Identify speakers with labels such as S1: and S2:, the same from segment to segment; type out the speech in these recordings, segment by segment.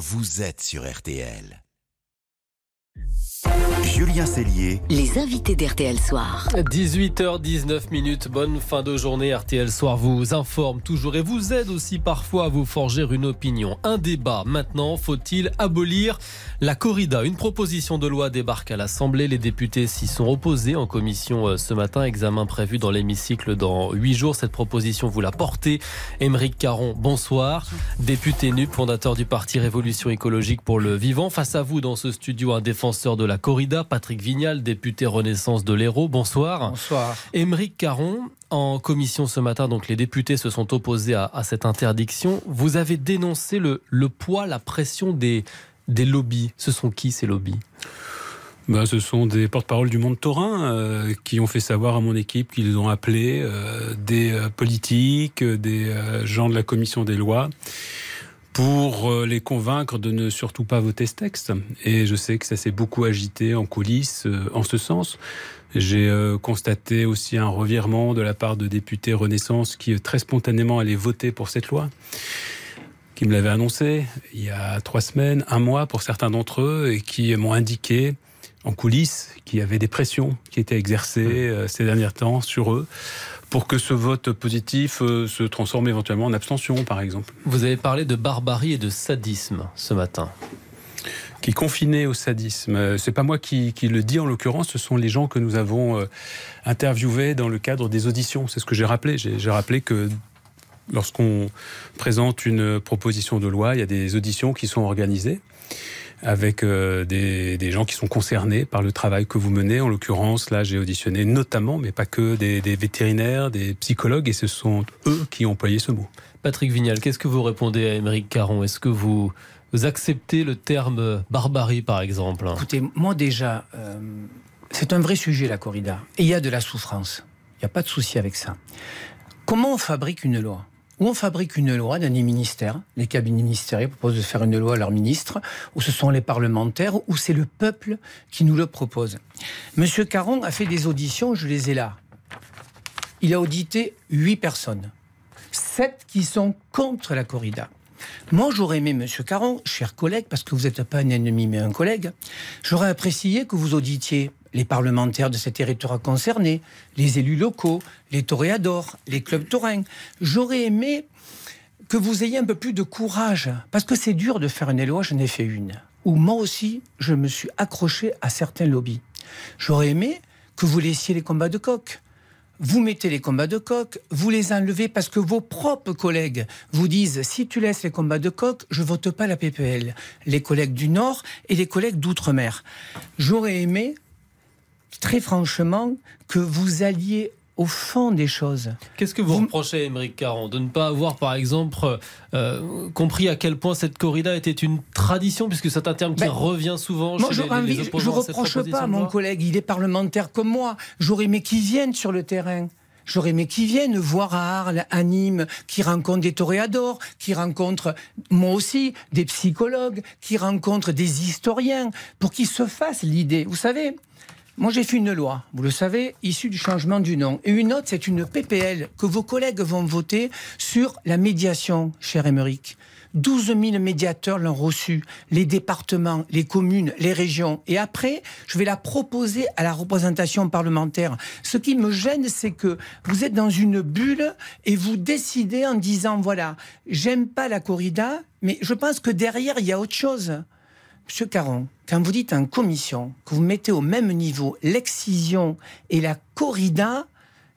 S1: vous êtes sur RTL. Julien Cellier.
S2: Les invités d'RTL Soir.
S3: 18h19 minutes, bonne fin de journée. RTL Soir vous informe toujours et vous aide aussi parfois à vous forger une opinion. Un débat maintenant, faut-il abolir la corrida? Une proposition de loi débarque à l'Assemblée. Les députés s'y sont opposés en commission euh, ce matin. Examen prévu dans l'hémicycle dans 8 jours. Cette proposition, vous la portez. Émeric Caron, bonsoir. Député NUP, fondateur du parti Révolution écologique pour le vivant. Face à vous dans ce studio, un défenseur de la corrida, Patrick Vignal, député Renaissance de l'Hérault. Bonsoir.
S4: Bonsoir.
S3: Émeric Caron, en commission ce matin, donc les députés se sont opposés à, cette interdiction. Vous avez dénoncé le, le poids, la pression des, des lobbies. Ce sont qui ces lobbies?
S4: Ben, ce sont des porte-parole du monde taurin euh, qui ont fait savoir à mon équipe qu'ils ont appelé euh, des euh, politiques, des gens de la commission des lois pour euh, les convaincre de ne surtout pas voter ce texte. Et je sais que ça s'est beaucoup agité en coulisses euh, en ce sens. J'ai euh, constaté aussi un revirement de la part de députés Renaissance qui très spontanément allaient voter pour cette loi qui me l'avaient annoncé il y a trois semaines, un mois pour certains d'entre eux, et qui m'ont indiqué en coulisses qu'il y avait des pressions qui étaient exercées ces derniers temps sur eux pour que ce vote positif euh, se transforme éventuellement en abstention, par exemple.
S3: Vous avez parlé de barbarie et de sadisme ce matin
S4: qui est confiné au sadisme. Euh, c'est pas moi qui, le dis en l'occurrence, ce sont les gens que nous avons euh, interviewés dans le cadre des auditions. C'est ce que j'ai rappelé. J'ai rappelé que lorsqu'on présente une proposition de loi, il y a des auditions qui sont organisées avec euh, des, des, gens qui sont concernés par le travail que vous menez. En l'occurrence, là, j'ai auditionné notamment, mais pas que, des, des, vétérinaires, des psychologues, et ce sont eux qui ont employé ce mot.
S3: Patrick Vignal, qu'est-ce que vous répondez à Émeric Caron? Est-ce que vous, vous, acceptez le terme barbarie, par exemple?
S5: Écoutez, moi déjà, euh, c'est un vrai sujet, la corrida. Et il y a de la souffrance. Il n'y a pas de souci avec ça. Comment on fabrique une loi? Où on fabrique une loi dans les ministères, les cabinets ministériels proposent de faire une loi à leur ministre, ou ce sont les parlementaires, ou c'est le peuple qui nous le propose. Monsieur Caron a fait des auditions, je les ai là. Il a audité huit personnes, sept qui sont contre la corrida. Moi, j'aurais aimé, Monsieur Caron, cher collègue, parce que vous n'êtes pas un ennemi mais un collègue, j'aurais apprécié que vous auditiez les parlementaires de ces territoires concernés, les élus locaux, les toréadors, les clubs taurins. J'aurais aimé que vous ayez un peu plus de courage, parce que c'est dur de faire une loi, j'en ai fait une, où moi aussi, je me suis accroché à certains lobbies. J'aurais aimé que vous laissiez les combats de coq. Vous mettez les combats de coq, vous les enlevez parce que vos propres collègues vous disent si tu laisses les combats de coq, je vote pas la PPL. Les collègues du Nord et les collègues d'outre-mer. J'aurais aimé très franchement, que vous alliez au fond des choses.
S3: Qu'est-ce que vous, reprochez à Émeric Caron De ne pas avoir, par exemple, euh, compris à quel point cette corrida était une tradition, puisque c'est un terme qui ben, revient souvent
S5: moi, chez les, les, Je ne reproche pas à mon collègue, il est parlementaire comme moi. J'aurais aimé qu'il vienne sur le terrain. J'aurais aimé qu'il vienne voir à Arles, à Nîmes, qui rencontre des toréadors, qui rencontre, moi aussi, des psychologues, qui rencontre des historiens, pour qu'ils se fassent l'idée. Vous savez, moi, j'ai fait une loi, vous le savez, issue du changement du nom. Et une autre, c'est une PPL que vos collègues vont voter sur la médiation, cher Émeric. 12 000 médiateurs l'ont reçu, les départements, les communes, les régions. Et après, je vais la proposer à la représentation parlementaire. Ce qui me gêne, c'est que vous êtes dans une bulle et vous décidez en disant, voilà, j'aime pas la corrida, mais je pense que derrière, il y a autre chose. Monsieur Caron, quand vous dites en commission que vous mettez au même niveau l'excision et la corrida,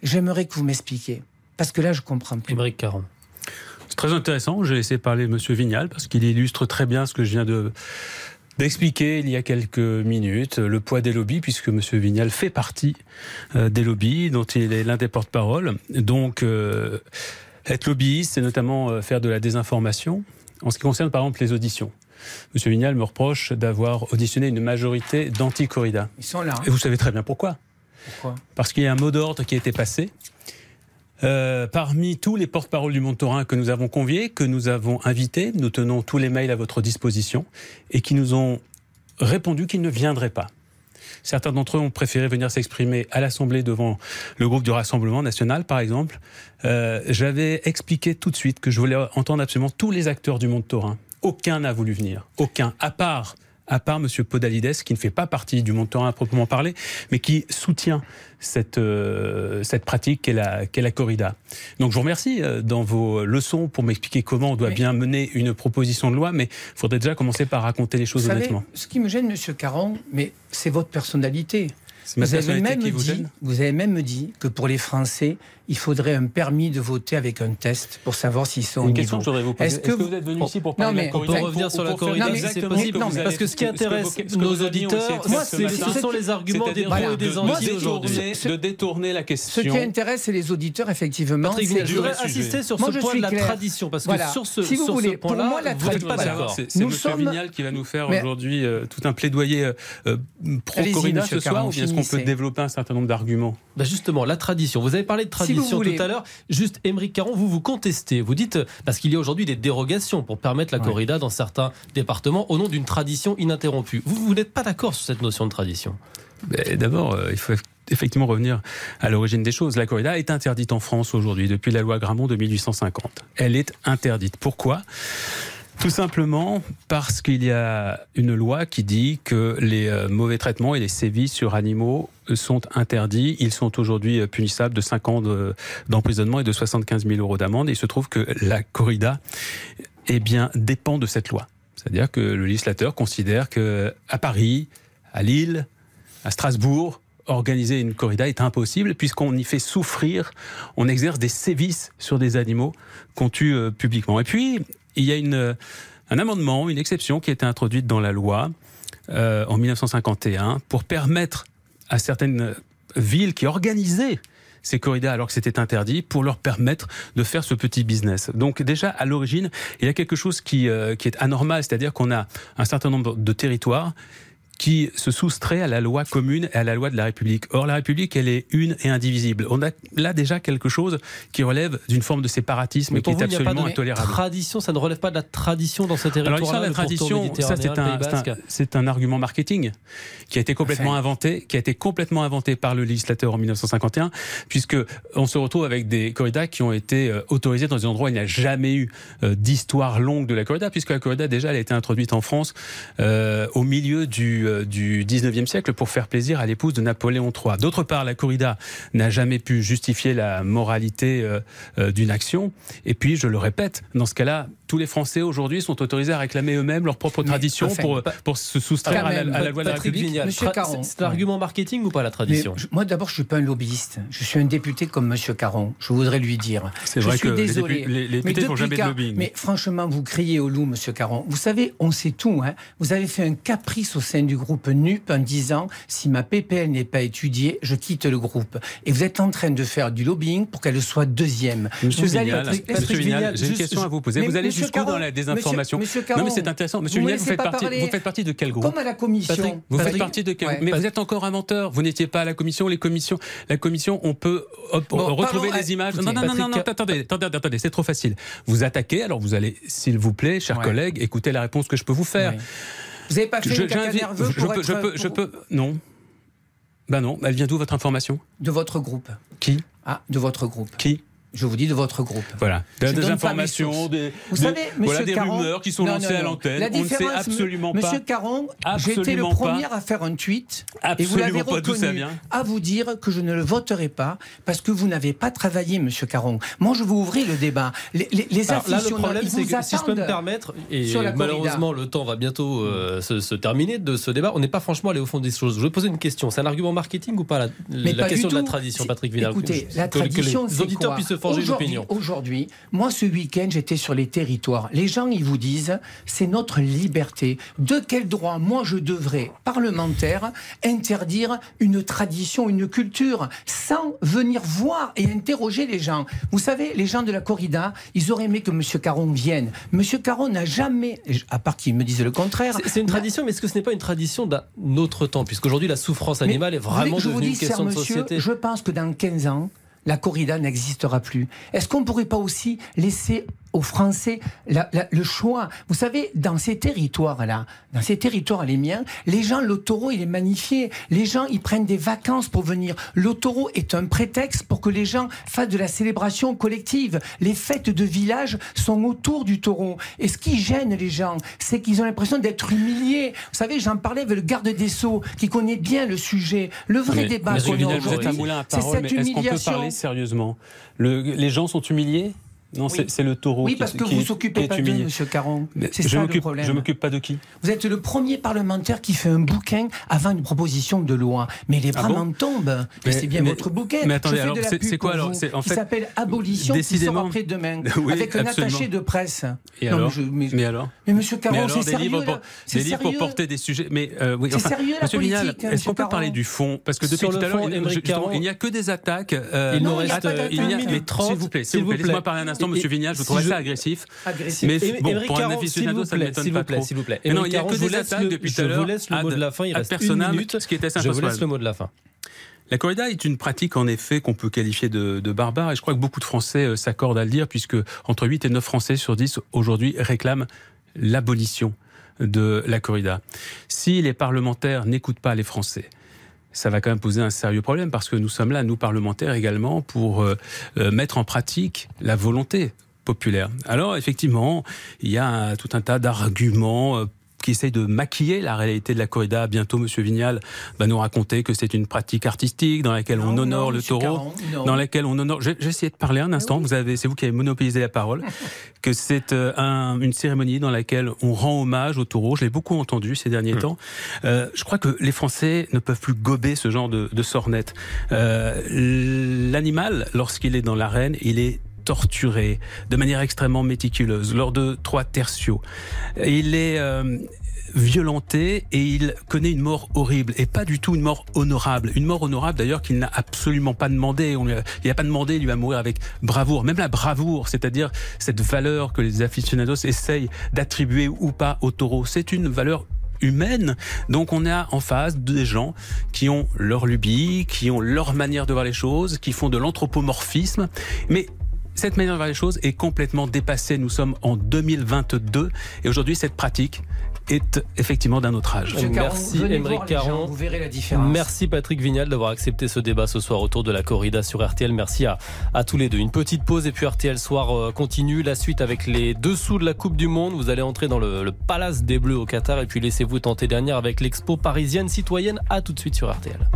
S5: j'aimerais que vous m'expliquiez. Parce que là, je comprends plus.
S3: Émeric Caron.
S4: C'est très intéressant. J'ai laissé parler Monsieur Vignal parce qu'il illustre très bien ce que je viens de d'expliquer il y a quelques minutes le poids des lobbies, puisque M. Vignal fait partie euh, des lobbies, dont il est l'un des porte-parole. Donc, euh, être lobbyiste, c'est notamment euh, faire de la désinformation. En ce qui concerne par exemple les auditions, M. Vignal me reproche d'avoir auditionné une majorité d'anti-corrida.
S5: Ils sont là.
S4: Et vous savez très bien pourquoi.
S5: Pourquoi?
S4: Parce qu'il y a un mot d'ordre qui a été passé. Euh, parmi tous les porte-parole du Mont-Taurin que nous avons conviés, que nous avons invités, nous tenons tous les mails à votre disposition et qui nous ont répondu qu'ils ne viendraient pas. Certains d'entre eux ont préféré venir s'exprimer à l'Assemblée devant le groupe du Rassemblement national, par exemple. Euh, j'avais expliqué tout de suite que je voulais entendre absolument tous les acteurs du monde taurin aucun n'a voulu venir. Aucun. À part à part M. Podalides, qui ne fait pas partie du monde à proprement parler, mais qui soutient cette, euh, cette pratique qu'est la, la, corrida. Donc je vous remercie euh, dans vos leçons pour m'expliquer comment on doit bien mener une proposition de loi, mais il faudrait déjà commencer par raconter les choses
S5: vous
S4: honnêtement.
S5: Savez, ce qui me gêne, M. Caron, mais c'est votre personnalité. Vous avez, même
S4: qui vous,
S5: dit, vous avez même dit que pour les Français, il faudrait un permis de voter avec un test pour savoir s'ils sont
S4: Une
S5: au
S4: question
S5: niveau.
S4: que je vous poser. Est-ce que, vous... êtes venu ici pour parler
S3: non, mais
S4: de la corrida
S3: On peut revenir sur la corrida si c'est possible. Non, parce que ce qui intéresse nos auditeurs, moi, ce sont les arguments des pros et des anti aujourd'hui.
S4: De détourner la question.
S5: Ce qui intéresse les auditeurs, effectivement.
S3: Patrick, je voudrais insister sur ce point de la tradition, parce que sur ce point-là, vous n'êtes pas d'accord.
S4: C'est M. Vignal qui va nous faire aujourd'hui tout un plaidoyer pro-corrida ce soir, ou bien est-ce qu'on peut développer un certain nombre d'arguments?
S3: Justement, la tradition. Vous avez parlé de tradition tout à l'heure. Juste, Émeric Caron, vous vous contestez. Vous dites, parce qu'il y a aujourd'hui des dérogations pour permettre la corrida dans certains départements au nom d'une tradition ininterrompue. Vous, vous n'êtes pas d'accord sur cette notion de tradition?
S4: D'abord, il faut effectivement revenir à l'origine des choses. La corrida est interdite en France aujourd'hui depuis la loi Gramont de 1850. Elle est interdite. Pourquoi? Tout simplement parce qu'il y a une loi qui dit que les mauvais traitements et les sévices sur animaux sont interdits. Ils sont aujourd'hui punissables de 5 ans d'emprisonnement et de 75 000 euros d'amende. Il se trouve que la corrida eh bien, dépend de cette loi. C'est-à-dire que le législateur considère que à Paris, à Lille, à Strasbourg, organiser une corrida est impossible puisqu'on y fait souffrir, on exerce des sévices sur des animaux qu'on tue publiquement. Et puis, il y a une, un amendement, une exception qui a été introduite dans la loi euh, en 1951 pour permettre à certaines villes qui organisaient ces corridas alors que c'était interdit pour leur permettre de faire ce petit business. Donc déjà à l'origine, il y a quelque chose qui, euh, qui est anormal, c'est-à-dire qu'on a un certain nombre de territoires qui se soustrait à la loi commune et à la loi de la République. Or, la République, elle est une et indivisible. On a là déjà quelque chose qui relève d'une forme de séparatisme qui
S3: vous,
S4: est absolument intolérable.
S3: Tradition, ça ne relève pas de la tradition dans ce territoire
S4: Alors, la tradition, ça c'est un, un, un, argument marketing qui a été complètement enfin. inventé, qui a été complètement inventé par le législateur en 1951, puisque on se retrouve avec des corridas qui ont été euh, autorisées dans des endroits où il n'y a jamais eu euh, d'histoire longue de la corrida, puisque la corrida déjà elle a été introduite en France euh, au milieu du du 19e siècle pour faire plaisir à l'épouse de Napoléon III. D'autre part, la corrida n'a jamais pu justifier la moralité euh, d'une action. Et puis, je le répète, dans ce cas-là, tous les Français aujourd'hui sont autorisés à réclamer eux-mêmes leurs propres traditions enfin, pour, pour se soustraire à la, à la, loi de la République.
S3: C'est l'argument marketing ou pas la tradition
S5: Mais, Moi, d'abord, je ne suis pas un lobbyiste. Je suis un député comme M. Caron. Je voudrais lui dire.
S4: C'est vrai
S5: suis
S4: que
S5: désolé,
S4: les, les députés ne font jamais de lobbying.
S5: Mais franchement, vous criez au loup, M. Caron. Vous savez, on sait tout. Hein. Vous avez fait un caprice au sein du groupe NUP en disant si ma PPL n'est pas étudiée, je quitte le groupe. Et vous êtes en train de faire du lobbying pour qu'elle soit deuxième.
S4: Monsieur
S5: vous
S4: Vignal, allez... Monsieur Vignal, j'ai une question à vous poser. vous allez jusqu'où dans la désinformation
S5: monsieur, monsieur Caron,
S4: Non, mais c'est intéressant. Monsieur
S5: vous
S4: vous faites, partie, vous faites partie de quel groupe
S5: Comme à la commission.
S3: Patrick,
S4: vous
S3: Patrick,
S4: faites partie de quel
S5: ouais.
S4: Mais vous êtes encore un menteur. Vous n'étiez pas à la commission. Les commissions, la commission, on peut hop,
S5: bon,
S4: retrouver
S5: pardon,
S4: les images.
S5: Écoutez,
S4: non, non, non, non, non, attendez, attendez, attendez, c'est trop facile. Vous attaquez, alors vous allez, s'il vous plaît, chers
S5: Ouais.
S4: collègues, écoutez la réponse que je peux vous faire.
S5: Ouais. Vous n'avez pas fait
S4: Je,
S5: nerveux
S4: je
S5: pour
S4: peux,
S5: être-
S4: je peux, je
S5: pour-
S4: peux, non. Ben non, elle vient d'où votre information?
S5: De votre groupe.
S4: Qui?
S5: Ah, de votre groupe.
S4: Qui?
S5: Je vous dis de votre groupe.
S4: Voilà.
S5: Je
S4: Des, informations, des,
S5: Vous
S4: des-
S5: savez,
S4: voilà,
S5: Monsieur
S4: des
S5: Caron-
S4: rumeurs qui sont
S5: Non,
S4: lancées
S5: non,
S4: à
S5: non.
S4: l'antenne.
S5: La
S4: On ne sait
S5: différence,
S4: absolument
S5: Monsieur
S4: pas.
S5: Caron, j'ai été le
S4: Absolument pas.
S5: premier à faire un tweet et vous l'avez
S4: Absolument pas d'où ça
S5: reconnu,
S4: vient.
S5: à vous dire que je ne le voterai pas parce que vous n'avez pas travaillé, Monsieur Caron. Moi, je veux ouvrir le débat. Les, les, les
S3: Alors là, le problème, c'est
S5: vous
S3: que si je peux me permettre, et
S5: corrida.
S3: malheureusement, le temps va bientôt euh, se, se terminer de ce débat, on n'est pas franchement allé au fond des choses. Je vais poser une question. C'est un argument marketing ou pas la,
S5: Mais
S3: la
S5: pas
S3: question de la tradition, Patrick Vidal?
S5: Écoutez, la
S3: que
S5: tradition,
S3: les
S5: c'est
S3: auditeurs puissent forger
S5: Aujourd'hui- moi, ce week-end, j'étais sur les territoires. Les gens, ils vous disent, c'est notre liberté. De quel droit, moi, je devrais, parlementaire, interdire une tradition, une culture, sans venir voir et interroger les gens? Vous savez, les gens de la corrida, ils auraient aimé que M. Caron vienne. M. Caron n'a jamais, à part qu'ils me disent le contraire,
S3: C'est- une tradition, mais est-ce que ce n'est pas une tradition d'un autre temps? Puisqu'aujourd'hui, la souffrance
S5: Mais
S3: animale est vraiment devenue une question de société.
S5: Je pense que dans 15 ans, la corrida n'existera plus. Est-ce qu'on ne pourrait pas aussi laisser aux Français le choix. Vous savez, dans ces territoires-là, dans ces territoires les miens, les gens, le taureau, il est magnifié. Les gens, ils prennent des vacances pour venir. Le taureau est un prétexte pour que les gens fassent de la célébration collective. Les fêtes de village sont autour du taureau. Et ce qui gêne les gens, c'est qu'ils ont l'impression d'être humiliés. Vous savez, j'en parlais avec le garde des Sceaux, qui connaît bien le sujet. Le vrai débat
S4: qu'on a aujourd'hui, c'est cette humiliation. Est-ce qu'on peut parler sérieusement? Les gens sont humiliés? Non, c'est le taureau.
S5: Oui, parce que vous vous occupez pas d'eux, Monsieur Caron. C'est ça le problème.
S4: Je m'occupe pas de qui?
S5: Vous êtes le premier parlementaire qui fait un bouquin avant une proposition de loi. Mais les bras ah tombent. c'est bien votre bouquin.
S4: Mais attendez, alors c'est quoi alors
S5: en fait, Qui s'appelle Abolition, décidément... qui sort après demain, avec un attaché de presse.
S4: Et alors mais, alors
S5: Mais Monsieur Caron, c'est sérieux.
S4: Des livres pour porter des sujets. Mais
S5: euh, oui, c'est sérieux la politique.
S4: Est-ce qu'on peut parler du fond? Parce que depuis tout à l'heure, il n'y a que des attaques.
S3: Il nous reste.
S4: S'il vous plaît, s'il vous plaît, laissez-moi parler un instant, Monsieur Vignal. Je vous trouvais ça agressif.
S5: Agressif.
S4: Mais bon, pour un aficionado, ça ne m'étonne pas trop.
S3: S'il vous plaît,
S4: non, il n'y a que des attaques depuis tout à l'heure.
S3: Je vous laisse le mot de la fin. Il reste une minute.
S4: Ce qui était
S3: Je vous laisse le mot de la fin.
S4: La corrida est une pratique en effet qu'on peut qualifier de, de, barbare et je crois que beaucoup de Français euh, s'accordent à le dire puisque entre 8 et 9 Français sur 10 aujourd'hui réclament l'abolition de la corrida. Si les parlementaires n'écoutent pas les Français, ça va quand même poser un sérieux problème parce que nous sommes là, nous parlementaires également, pour euh, euh, mettre en pratique la volonté populaire. Alors effectivement, il y a tout un tas d'arguments euh, qui essaye de maquiller la réalité de la corrida. Bientôt, Monsieur Vignal va nous raconter que c'est une pratique artistique dans laquelle on honore le taureau, dans laquelle on honore. J'ai essayé de parler un instant. Vous avez, c'est vous qui avez monopolisé la parole. que c'est euh, un, une cérémonie dans laquelle on rend hommage au taureau. Je l'ai beaucoup entendu ces derniers hmm. temps. Euh, je crois que les Français ne peuvent plus gober ce genre de, de sornette. Euh, L'animal, lorsqu'il est dans l'arène, il est torturé de manière extrêmement méticuleuse lors de trois tertiaux. Il est euh, violenté et il connaît une mort horrible et pas du tout une mort honorable. Une mort honorable d'ailleurs qu'il n'a absolument pas demandé. On lui il n'a pas demandé, il va mourir avec bravoure. Même la bravoure, c'est-à-dire cette valeur que les aficionados essayent d'attribuer ou pas au taureau, c'est une valeur humaine. Donc on a en face des gens qui ont leur lubie, qui ont leur manière de voir les choses, qui font de l'anthropomorphisme. Mais cette manière de voir les choses est complètement dépassée. Nous sommes en 2022 et aujourd'hui cette pratique est effectivement d'un autre âge.
S3: Merci Émeric Caron.
S5: Vous verrez la différence.
S3: Merci Patrick Vignal d'avoir accepté ce débat ce soir autour de la corrida sur RTL. Merci à, à tous les deux. Une petite pause et puis RTL soir euh, continue. La suite avec les dessous de la Coupe du Monde. Vous allez entrer dans le, le Palace des Bleus au Qatar et puis laissez-vous tenter dernière avec l'expo parisienne citoyenne. À tout de suite sur RTL.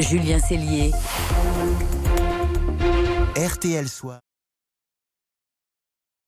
S2: Julien Cellier.
S1: RTL Soir.